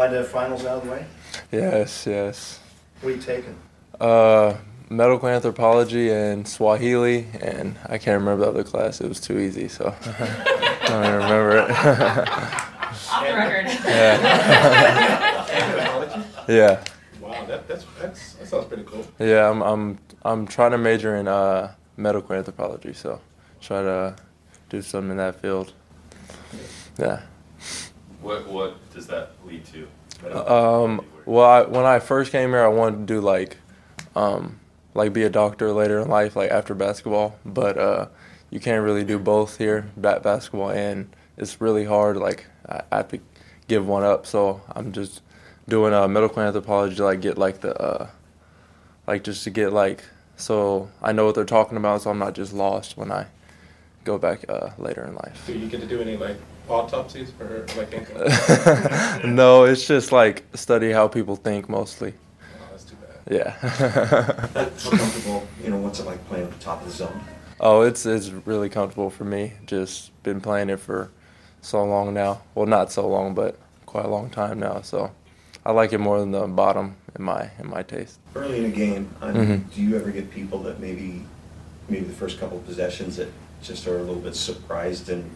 Glad to have finals out of the way. Yes, yes. What are you taking? Uh, medical anthropology and Swahili, and I can't remember the other class. It was too easy, so I don't even remember it. Off the record. yeah. yeah. Wow, that, that's, that's, that sounds pretty cool. Yeah, I'm, I'm, I'm trying to major in uh, medical anthropology, so try to do something in that field. Yeah. What what does that lead to? Um, well, I, when I first came here, I wanted to do like, um, like be a doctor later in life, like after basketball. But uh, you can't really do both here, bat basketball, and it's really hard. Like I, I have to give one up, so I'm just doing uh, medical anthropology to like get like the, uh, like just to get like so I know what they're talking about, so I'm not just lost when I go back uh, later in life. Do you get to do any like autopsies or like anything? no, it's just like study how people think mostly. Oh, that's too bad. Yeah. How comfortable, you know, what's it like playing at the top of the zone? oh, it's it's really comfortable for me. Just been playing it for so long now. Well, not so long, but quite a long time now. So I like it more than the bottom in my in my taste. Early in a game, I mean, Mhm. do you ever get people that maybe, maybe the first couple of possessions that just are a little bit surprised and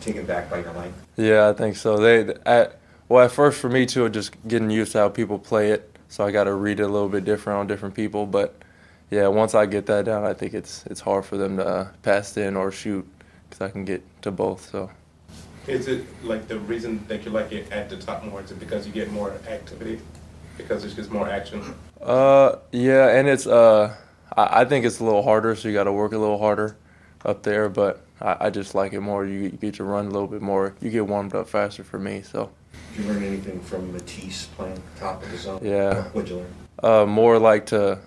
taken back by your length? Yeah, I think so. They at well at first for me too, just getting used to how people play it. So I got to read it a little bit different on different people. But yeah, once I get that down, I think it's it's hard for them to uh, pass in or shoot because I can get to both. So Is it like the reason that you like it at the top more? Is it because you get more activity? Because there's just more action? uh yeah, and it's uh I, I think it's a little harder, so you got to work a little harder up there. But I, I just like it more. You, you get to run a little bit more. You get warmed up faster for me. So Did you learn anything from Matisse playing top of the zone? Yeah. What'd you learn? uh, more like to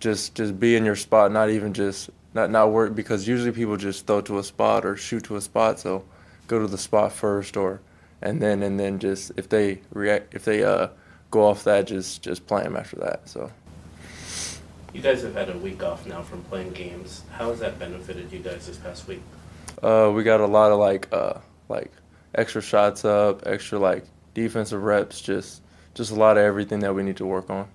just just be in your spot, not even just not not work because usually people just throw to a spot or shoot to a spot. So go to the spot first, or and then and then just if they react if they uh go off that, just just play them after that. So You guys have had a week off now from playing games. How has that benefited you guys this past week? uh, we got a lot of like uh like extra shots up, extra like defensive reps, just just a lot of everything that we need to work on.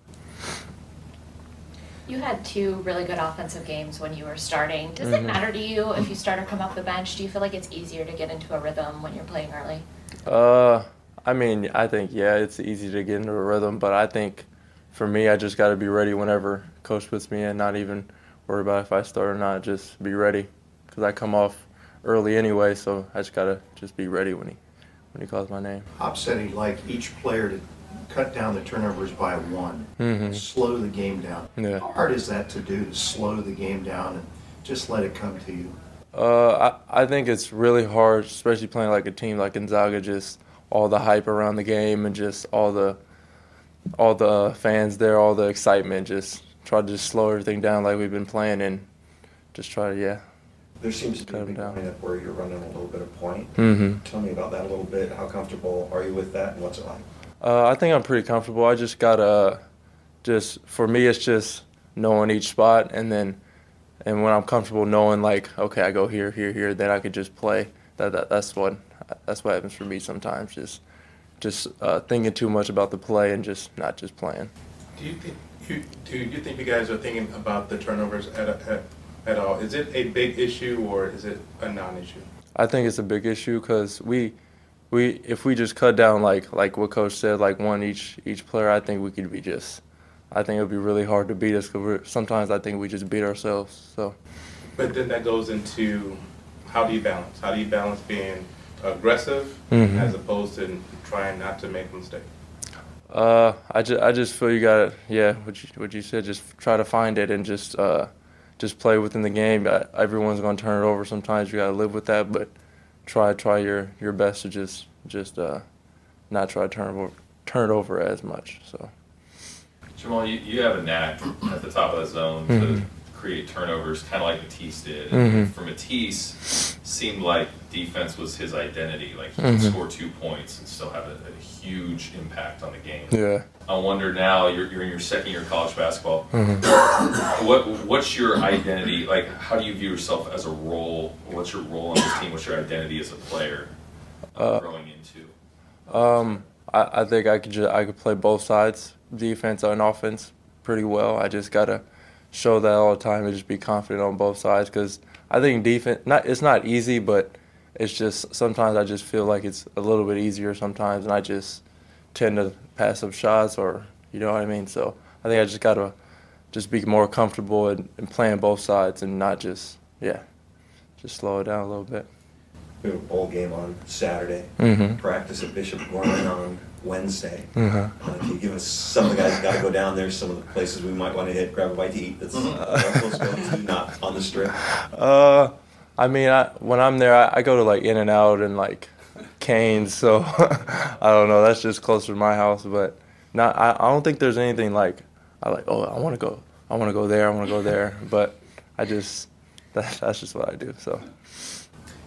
You had two really good offensive games when you were starting. Does it Mhm. matter to you if you start or come off the bench? Do you feel like it's easier to get into a rhythm when you're playing early? Uh, I mean, I think yeah, it's easy to get into a rhythm, but I think for me, I just got to be ready whenever coach puts me in. Not even worry about if I start or not. Just be ready, because I come off early anyway. So I just gotta just be ready when he when he calls my name. Hop said he'd like each player to cut down the turnovers by one, Mhm. slow the game down. Yeah. How hard is that to do, to slow the game down and just let it come to you? Uh, I I think it's really hard, especially playing like a team like Gonzaga. Just all the hype around the game and just all the all the fans there, all the excitement. Just try to just slow everything down like we've been playing and just try to yeah. There seems to be a down. lineup where you're running a little bit of point. Mm-hmm. Tell me about that a little bit. How comfortable are you with that and what's it like? Uh, I think I'm pretty comfortable. I just gotta, just for me, it's just knowing each spot, and then, and when I'm comfortable knowing like, okay, I go here, here, here, then I could just play. That, that that's what that's what happens for me sometimes. Just, just uh, thinking too much about the play and just not just playing. Do you think you do you think you guys are thinking about the turnovers at, at, at all? Is it a big issue or is it a non-issue? I think it's a big issue because we, we if we just cut down like like what coach said, like one each each player, I think we could be just. I think it would be really hard to beat us because sometimes I think we just beat ourselves. So. But then that goes into how do you balance? How do you balance being aggressive Mhm. as opposed to trying not to make mistakes? Uh, I just I just feel you got to yeah what you what you said just try to find it and just uh, just play within the game. Uh, Everyone's gonna turn it over. Sometimes you gotta live with that, but try try your your best to just just uh, not try to turn it over turn it over as much. So Jamal, you, you have a knack at the top of the zone to Mhm. Create turnovers, kind of like Matisse did. Mhm. For Matisse, seemed like defense was his identity. Like he Mhm. could score two points and still have a, a huge impact on the game. yeah. I wonder now you're, you're in your second year of college basketball. Mhm. What what's your identity? Like, how do you view yourself as a role? What's your role on this team? What's your identity as a player uh, Uh, growing into? Um, I, I think I could just I could play both sides, defense and offense, pretty well. I just gotta show that all the time and just be confident on both sides because I think defense not it's not easy, but it's just sometimes I just feel like it's a little bit easier sometimes, and I just tend to pass up shots or you know what I mean. So I think I just gotta just be more comfortable and, in playing both sides and not just yeah, just slow it down a little bit. We have a bowl game on Saturday. Mhm. Practice at Bishop Gorman on Wednesday. Mhm. Uh, Can you give us, some of the guys got to go down there, some of the places we might want to hit, grab a bite to eat that's Mm-hmm. close to, not on the strip? Uh, I mean, I, when I'm there, I, I go to like In-N-Out and like Cane's, so I don't know. That's just closer to my house, but not. I, I don't think there's anything like I like. Oh, I want to go. I want to go there. I want to go there. But I just that, that's just what I do. So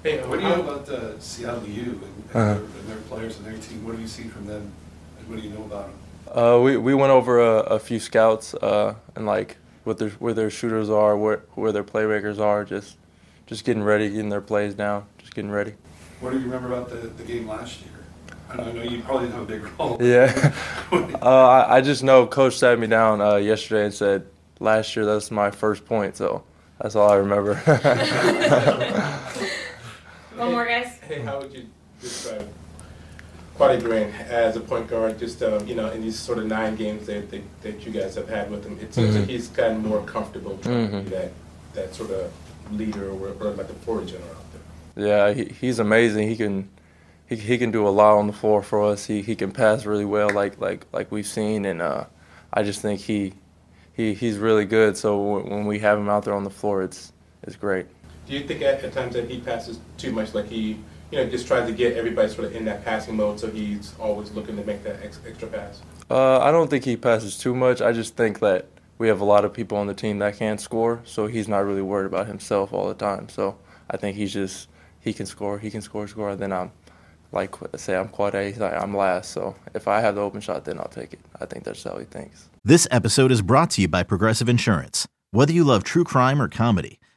Hey, What what do do you know about uh, Seattle U and, and, Uh-huh. their, and their players and their team? What have you seen from them? And what do you know about them? uh, we we went over a, a few scouts uh, and like what their where their shooters are, where where their playmakers are, just just getting ready, getting their plays down, just getting ready. What do you remember about the, the game last year? I know, I know you probably didn't have a big role. Yeah. uh, I, I just know Coach sat me down uh, yesterday and said, last year that was my first point, so that's all I remember. One more, guys. hey, how would you describe Quade Green as a point guard? Just um, you know, in these sort of nine games that, that that you guys have had with him, it seems like Mhm. he's gotten more comfortable trying to Mhm. be that that sort of leader or, or like the floor general out there. yeah, he, he's amazing. He can he, he can do a lot on the floor for us. He he can pass really well, like like like we've seen, and uh, I just think he he he's really good. So when, when we have him out there on the floor, it's it's great. Do you think at, at times that he passes too much, like he, you know, just tries to get everybody sort of in that passing mode, so he's always looking to make that ex, extra pass? Uh, I don't think he passes too much. I just think that we have a lot of people on the team that can score, so he's not really worried about himself all the time. So I think he's just he can score, he can score, score. And then I'm like say I'm quad A, he's like, I'm last. So if I have the open shot, then I'll take it. I think that's how he thinks. This episode is brought to you by Progressive Insurance. Whether you love true crime or comedy,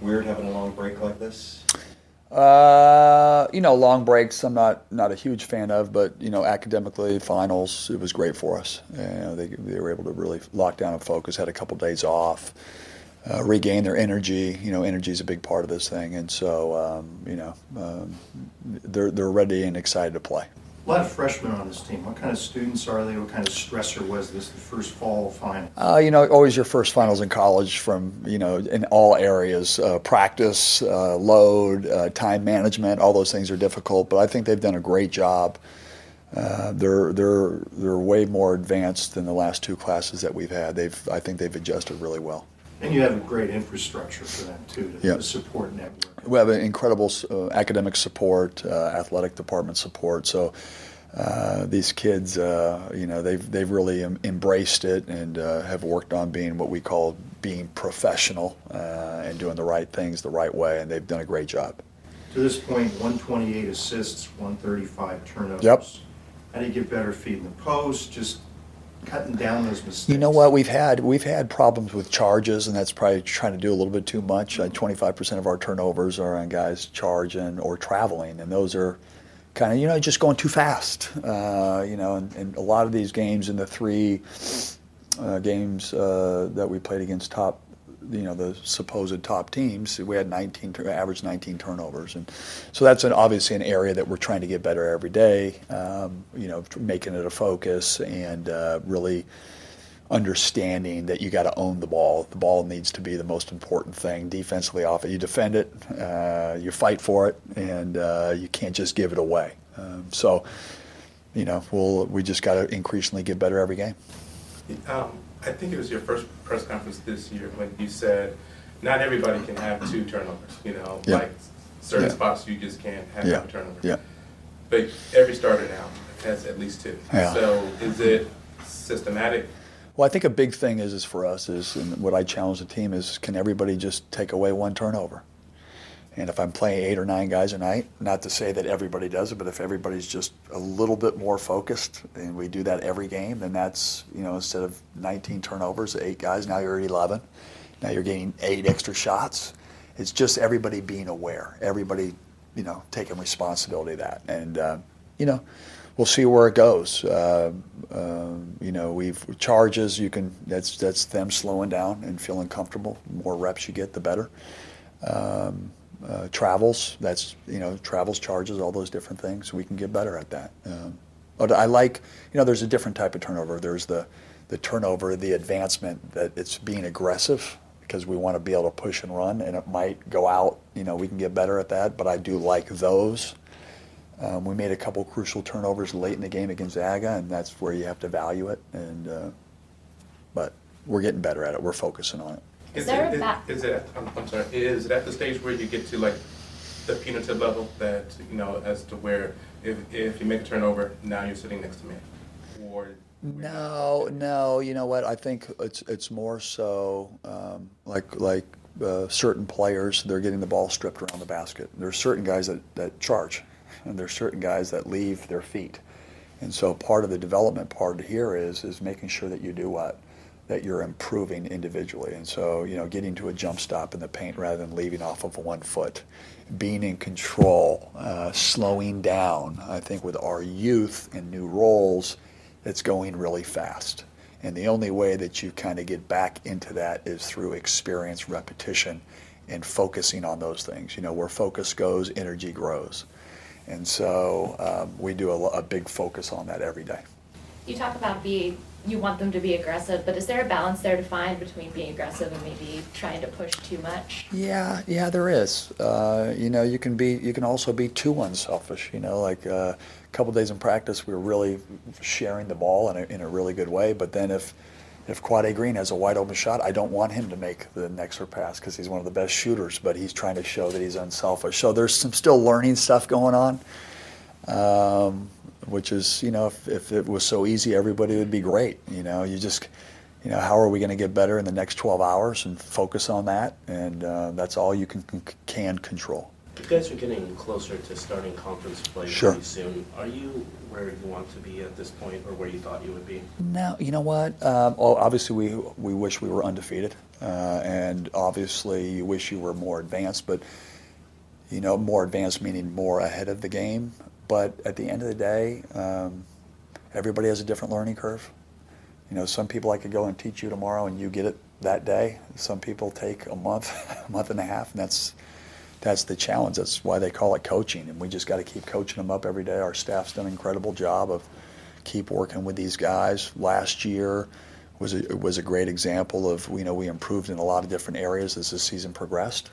Weird having a long break like this? Uh, you know, long breaks. I'm not not a huge fan of, but you know, academically, finals, it was great for us. You know, they they were able to really lock down and focus. Had a couple days off, uh, regain their energy. You know, energy is a big part of this thing, and so um, you know, um, they're they're ready and excited to play. A lot of freshmen on this team. What kind of students are they? What kind of stressor was this, the first fall final? Uh, you know, always your first finals in college from, you know, in all areas uh, practice, uh, load, uh, time management, all those things are difficult, but I think they've done a great job. Uh, they're, they're, they're way more advanced than the last two classes that we've had. They've, I think they've adjusted really well. And you have a great infrastructure for them too, to, to support network. We have an incredible uh, academic support, uh, athletic department support. So uh, these kids, uh, you know, they've they've really em- embraced it and uh, have worked on being what we call being professional uh, and doing the right things the right way, and they've done a great job. To this point, 128 assists, 135 turnovers. Yep. How do you get better feet in the post? Just cutting down those mistakes. You know what? We've had we've had problems with charges, and that's probably trying to do a little bit too much. Uh, Twenty-five percent of our turnovers are on guys charging or traveling, and those are kind of you know just going too fast. Uh, you know, and, and a lot of these games in the three uh, games uh, that we played against top, you know, the supposed top teams, we had 19, average 19 turnovers, and so that's an, obviously an area that we're trying to get better every day. Um, you know, making it a focus and uh, really understanding that you got to own the ball. The ball needs to be the most important thing defensively. Off it, you defend it, uh, you fight for it, and uh, you can't just give it away. Um, so, you know, we'll we just got to increasingly get better every game. Um, I think it was your first press conference this year when you said not everybody can have two turnovers. You know, Yeah. like certain Yeah. spots you just can't have Yeah. a turnover. Yeah. But every starter now has at least two. Yeah. So is it systematic? Well, I think a big thing is is for us is, and what I challenge the team is, can everybody just take away one turnover? And if I'm playing eight or nine guys a night, not to say that everybody does it, but if everybody's just a little bit more focused, and we do that every game, then that's you know instead of 19 turnovers, eight guys, now you're at 11. Now you're getting eight extra shots. It's just everybody being aware, everybody you know taking responsibility of that, and uh, you know we'll see where it goes. Uh, um, you know, we've charges. You can that's that's them slowing down and feeling comfortable. The more reps you get, the better. Um, uh, travels. That's you know travels charges all those different things. We can get better at that. Um, I like you know there's a different type of turnover. There's the the turnover, the advancement that it's being aggressive because we want to be able to push and run, and it might go out. You know, we can get better at that. But I do like those. Um, we made a couple crucial turnovers late in the game against Aga, and that's where you have to value it. And uh, but we're getting better at it. We're focusing on it. Is there a it, ba- is it, I'm, I'm sorry, is it at the stage where you get to like the punitive level that, you know, as to where if, if you make a turnover, now you're sitting next to me? Or No, no. You know what? I think it's it's more so um, like like uh, certain players. They're getting the ball stripped around the basket. There's certain guys that, that charge, and there's certain guys that leave their feet. And so part of the development part here is is making sure that you do what that you're improving individually. And so you know getting to a jump stop in the paint rather than leaving off of one foot, being in control, uh, slowing down. I think with our youth and new roles it's going really fast. And the only way that you kind of get back into that is through experience, repetition, and focusing on those things. You know, where focus goes, energy grows. And so um, we do a, a big focus on that every day. You talk about being, you want them to be aggressive, but is there a balance there to find between being aggressive and maybe trying to push too much? Yeah, yeah, there is. Uh, you know, you can be, you can also be too unselfish. You know, like uh, a couple days in practice, we were really sharing the ball in a, in a really good way. But then if if Quade Green has a wide open shot, I don't want him to make the next pass because he's one of the best shooters. But he's trying to show that he's unselfish. So there's some still learning stuff going on. Um, which is, you know, if, if it was so easy, everybody would be great. You know, you just, you know, how are we going to get better in the next 12 hours and focus on that? And uh, that's all you can can control. You guys are getting closer to starting conference play Sure. pretty soon. Are you where you want to be at this point, or where you thought you would be? No, you know what? Um, well, obviously, we we wish we were undefeated, uh, and obviously, you wish you were more advanced. But you know, more advanced meaning more ahead of the game. But at the end of the day, um, everybody has a different learning curve. You know, some people I could go and teach you tomorrow, and you get it that day. Some people take a month, a month and a half, and that's that's the challenge. That's why they call it coaching, and we just got to keep coaching them up every day. Our staff's done an incredible job of keep working with these guys. Last year was a, was a great example of you know we improved in a lot of different areas as the season progressed,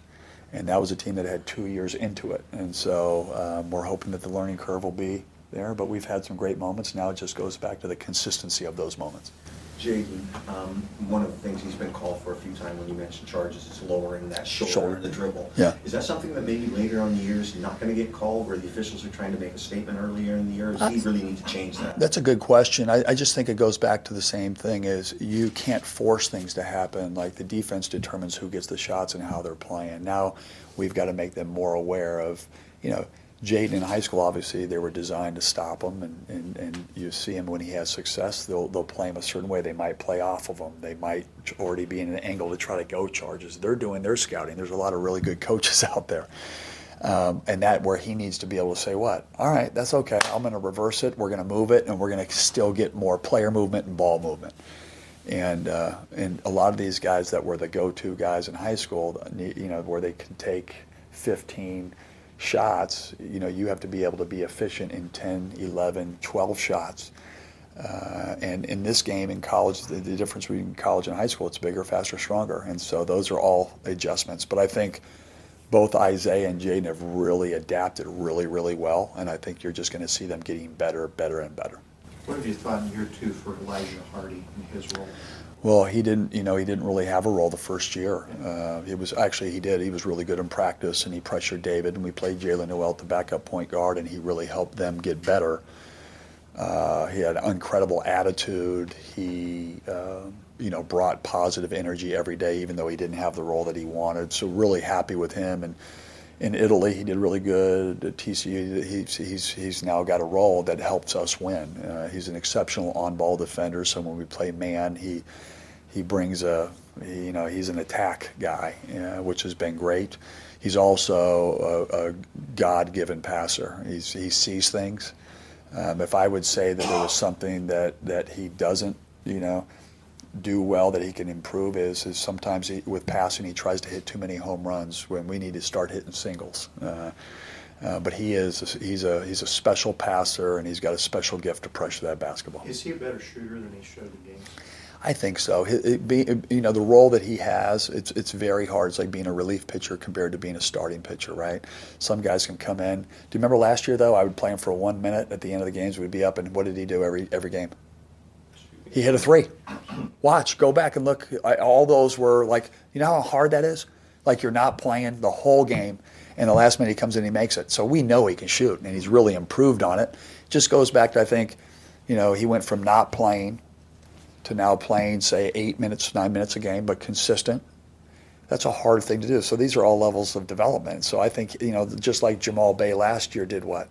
and that was a team that had two years into it, and so um, we're hoping that the learning curve will be there. But we've had some great moments. Now it just goes back to the consistency of those moments. Jaden, um, one of the things he's been called for a few times when you mentioned charges is lowering that shoulder, Shoulder. in the dribble. Yeah. Is that something that maybe later on in the year is not going to get called, where the officials are trying to make a statement earlier in the year? Does he really need to change that? That's a good question. I, I just think it goes back to the same thing: is you can't force things to happen. Like the defense determines who gets the shots and how they're playing. Now we've got to make them more aware of, you know, Jaden in high school. Obviously, they were designed to stop him, and, and, and you see him when he has success. They'll they'll play him a certain way. They might play off of him. They might already be in an angle to try to go charges. They're doing their scouting. There's a lot of really good coaches out there. Um, and that where he needs to be able to say what all right that's okay i'm going to reverse it we're going to move it and we're going to still get more player movement and ball movement And uh, and a lot of these guys that were the go-to guys in high school, you know, where they can take 15 shots, you know, you have to be able to be efficient in 10, 11, 12 shots. Uh, and in this game in college, the, the, difference between college and high school, it's bigger, faster, stronger. And so those are all adjustments. But I think both Isaiah and Jaden have really adapted really, really well. And I think you're just going to see them getting better, better, and better. What have you thought in year two for Elijah Hardy and his role? Well, he didn't, you know, he didn't really have a role the first year. Uh, it was actually he did. He was really good in practice, and he pressured David, and we played Jaylen Nowell at the backup point guard, and he really helped them get better. Uh, he had an incredible attitude. He, uh, you know, brought positive energy every day, even though he didn't have the role that he wanted. So really happy with him. And in Italy, he did really good. At TCU, he's, he's, he's now got a role that helps us win. Uh, he's an exceptional on-ball defender. So when we play man, he he brings a, you know, he's an attack guy, uh, which has been great. He's also a, a God-given passer. He's, he sees things. Um, if I would say that there was something that, that he doesn't, you know, do well that he can improve is, is sometimes he, with passing he tries to hit too many home runs when we need to start hitting singles. Uh, uh, but he is he's a he's a special passer and he's got a special gift to pressure that basketball. Is he a better shooter than he showed in games? I think so. It, it be, you know, the role that he has, it's it's very hard. It's like being a relief pitcher compared to being a starting pitcher, right? Some guys can come in. Do you remember last year though? I would play him for one minute at the end of the games. We'd be up, and what did he do every every game? He hit a three. Watch, go back and look. I, all those were like, you know how hard that is. Like you're not playing the whole game, and the last minute he comes in, he makes it. So we know he can shoot, and he's really improved on it. Just goes back to I think, you know, he went from not playing to now playing, say, eight minutes, nine minutes a game, but consistent. That's a hard thing to do. So these are all levels of development. So I think, you know, just like Jamal Bey last year did what?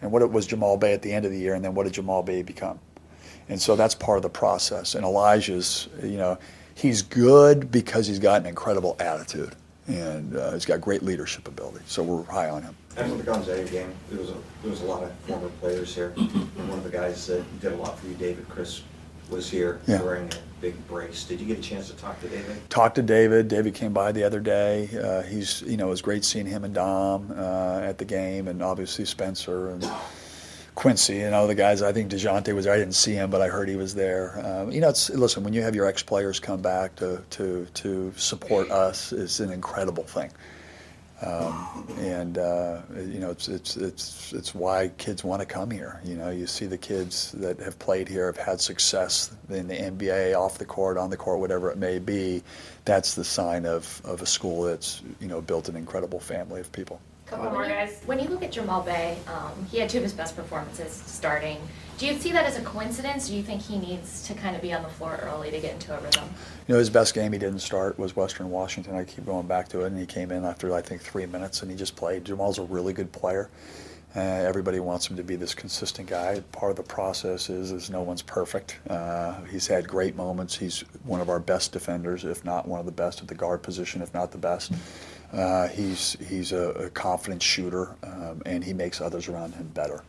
And what it was Jamal Bey at the end of the year, and then what did Jamal Bey become? And so that's part of the process. And Elijah's, you know, he's good because he's got an incredible attitude and uh, he's got great leadership ability. So we're high on him. After the Gonzaga game, there was a there was a lot of former players here, and one of the guys that did a lot for you, David Crisp, was here yeah. wearing a big brace. Did you get a chance to talk to David? Talked to David. David came by the other day. Uh, he's, you know, it was great seeing him and Dom uh, at the game, and obviously Spencer and Quincy. You know, the guys. I think Dejounte was there. I didn't see him, but I heard he was there. Um, you know, it's listen when you have your ex players come back to to to support us, it's an incredible thing. Um, and uh, you know it's it's it's it's why kids want to come here. You know, you see the kids that have played here have had success in the NBA, off the court, on the court, whatever it may be. That's the sign of, of a school that's you know built an incredible family of people. Couple more guys. When you look at Jamal Bey, um, he had two of his best performances starting. Do you see that as a coincidence? Do you think he needs to kind of be on the floor early to get into a rhythm? You know, his best game he didn't start was Western Washington. I keep going back to it, and he came in after I think three minutes, and he just played. Jamal's a really good player. Uh, everybody wants him to be this consistent guy. Part of the process is is no one's perfect. Uh, he's had great moments. He's one of our best defenders, if not one of the best at the guard position, if not the best. Uh, he's he's a, a confident shooter, um, and he makes others around him better.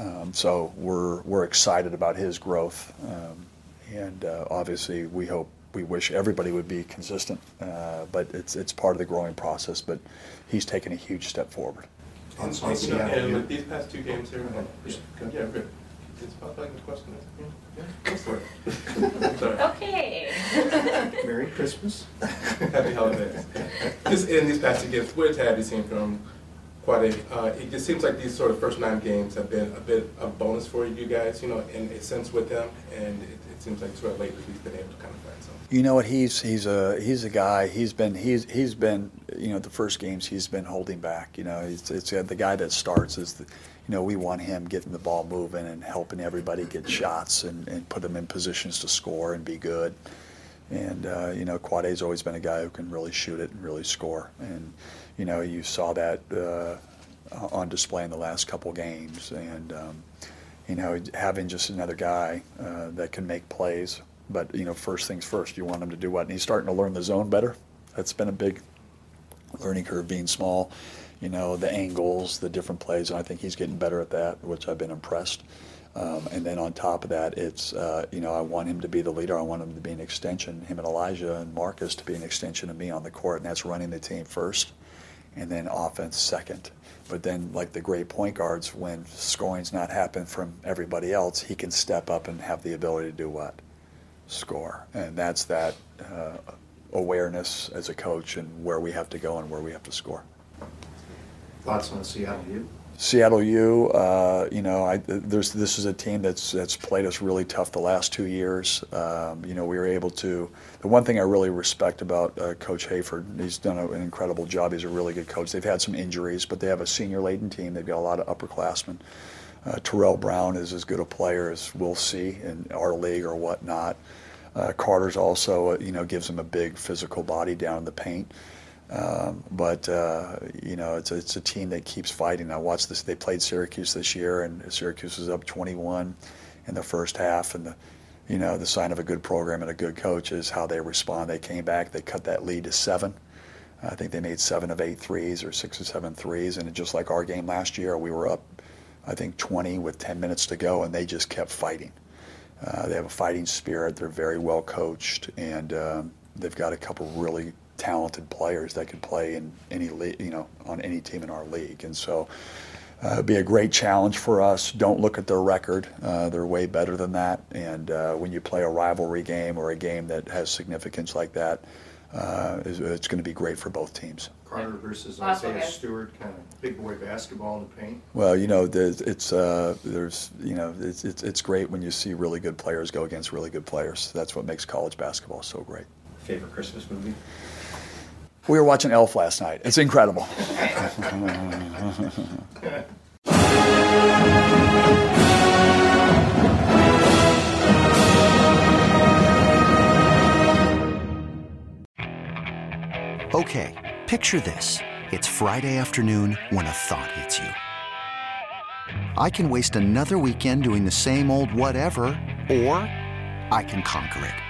Um, so we're we're excited about his growth, um, and uh, obviously we hope we wish everybody would be consistent, uh, but it's it's part of the growing process. But he's taken a huge step forward. And, and, you know, and with these past two games here, yeah, yeah, good. It's about like the question. Yeah, go for it. Okay. Merry Christmas. Happy holidays. Just in these past two games, what have you seen from quite a, uh, it just seems like these sort of first nine games have been a bit of bonus for you guys, you know, in a sense with them, and it, it seems like sort of lately he's been able to kind of find something. You know what? He's he's a he's a guy. He's been he's he's been you know the first games he's been holding back. You know, he's it's uh, the guy that starts is the, you know we want him getting the ball moving and helping everybody get shots and, and put them in positions to score and be good. And uh, you know, Quade's always been a guy who can really shoot it and really score. And you know, you saw that uh, on display in the last couple games. And um, you know, having just another guy uh, that can make plays. But you know, first things first, you want him to do what? And he's starting to learn the zone better. That's been a big learning curve, being small. You know, the angles, the different plays, and I think he's getting better at that, which I've been impressed. Um, and then on top of that, it's, uh, you know, I want him to be the leader. I want him to be an extension, him and Elijah and Marcus to be an extension of me on the court. And that's running the team first and then offense second. But then, like the great point guards, when scoring's not happening from everybody else, he can step up and have the ability to do what? Score. And that's that uh, awareness as a coach and where we have to go and where we have to score. Thoughts on Seattle U? Seattle U, uh, you know, I, there's this is a team that's that's played us really tough the last two years. Um, you know, we were able to. The one thing I really respect about uh, Coach Hayford, he's done an incredible job. He's a really good coach. They've had some injuries, but they have a senior-laden team. They've got a lot of upperclassmen. Uh, Terrell Brown is as good a player as we'll see in our league or whatnot. Uh, Carter's also, uh, you know, gives him a big physical body down in the paint. Um, but uh, you know, it's a, it's a team that keeps fighting. I watched this. They played Syracuse this year, and Syracuse was up 21 in the first half. And the, you know, the sign of a good program and a good coach is how they respond. They came back. They cut that lead to seven. I think they made seven of eight threes or six or seven threes. And just like our game last year, we were up, I think, 20 with 10 minutes to go, and they just kept fighting. Uh, they have a fighting spirit. They're very well coached, and um, they've got a couple really talented players that could play in any league, you know, on any team in our league. And so uh, it'd be a great challenge for us. Don't look at their record; uh, they're way better than that. And uh, when you play a rivalry game or a game that has significance like that, uh, it's going to be great for both teams. Carter versus Isaiah Stewart, kind of big boy basketball in the paint. Well, you know, there's, it's uh, there's you know it's, it's it's great when you see really good players go against really good players. That's what makes college basketball so great. Favorite Christmas movie? We were watching Elf last night. It's incredible. Okay, picture this. It's Friday afternoon when a thought hits you. I can waste another weekend doing the same old whatever, or I can conquer it.